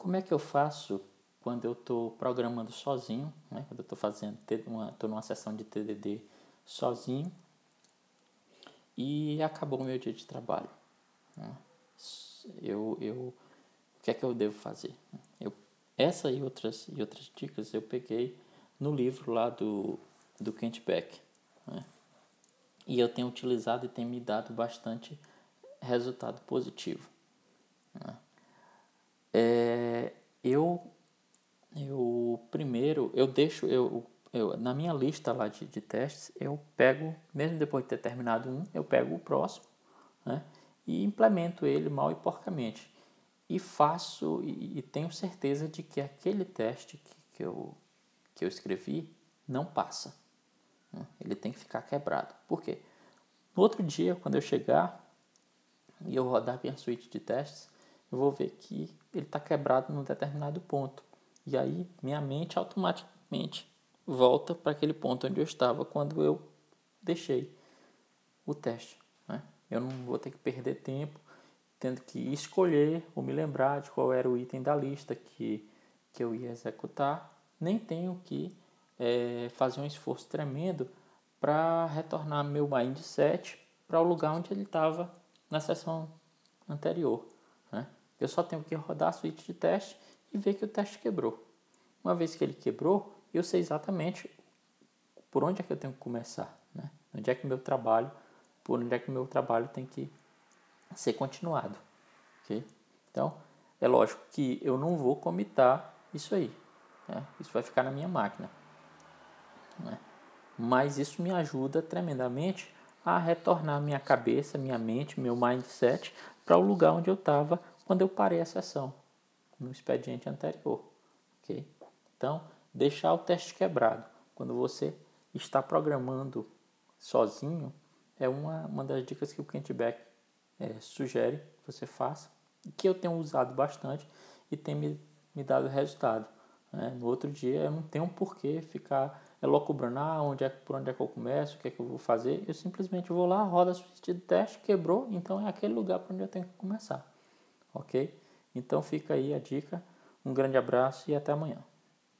Como é que eu faço quando eu estou programando sozinho, né? quando eu estou fazendo tô numa sessão de TDD sozinho e acabou o meu dia de trabalho. Né? Eu, eu, o que é que eu devo fazer? Eu, essa e outras, e outras dicas eu peguei no livro lá do, do Kent Beck. Né? E eu tenho utilizado e tem me dado bastante resultado positivo. Né? É, eu, eu primeiro, eu deixo, eu, eu, na minha lista lá de, de testes, eu pego, mesmo depois de ter terminado um, eu pego o próximo né, e implemento ele mal e porcamente. E faço, e, e tenho certeza de que aquele teste que, que, eu, que eu escrevi não passa. Né, ele tem que ficar quebrado. Por quê? No outro dia, quando eu chegar e eu rodar minha suíte de testes, eu vou ver que ele está quebrado num determinado ponto. E aí minha mente automaticamente volta para aquele ponto onde eu estava quando eu deixei o teste. Né? Eu não vou ter que perder tempo tendo que escolher ou me lembrar de qual era o item da lista que, que eu ia executar, nem tenho que é, fazer um esforço tremendo para retornar meu mindset para o lugar onde ele estava na sessão anterior. Né? Eu só tenho que rodar a suíte de teste e ver que o teste quebrou. Uma vez que ele quebrou, eu sei exatamente por onde é que eu tenho que começar, né? Onde é que meu trabalho, por onde é que meu trabalho tem que ser continuado, ok? Então, é lógico que eu não vou comitar isso aí, né? Isso vai ficar na minha máquina, né? Mas isso me ajuda tremendamente a retornar minha cabeça, minha mente, meu mindset para o lugar onde eu estava quando eu parei a sessão, no expediente anterior, ok? Então, deixar o teste quebrado quando você está programando sozinho é uma, uma das dicas que o Kent Beck é, sugere que você faça que eu tenho usado bastante e tem me, me dado resultado. Né? No outro dia eu não tenho por que ficar elocubrando ah, onde é, por onde é que eu começo, o que é que eu vou fazer. Eu simplesmente vou lá, roda a suíte de teste, quebrou, então é aquele lugar para onde eu tenho que começar. Ok? Então fica aí a dica. Um grande abraço e até amanhã.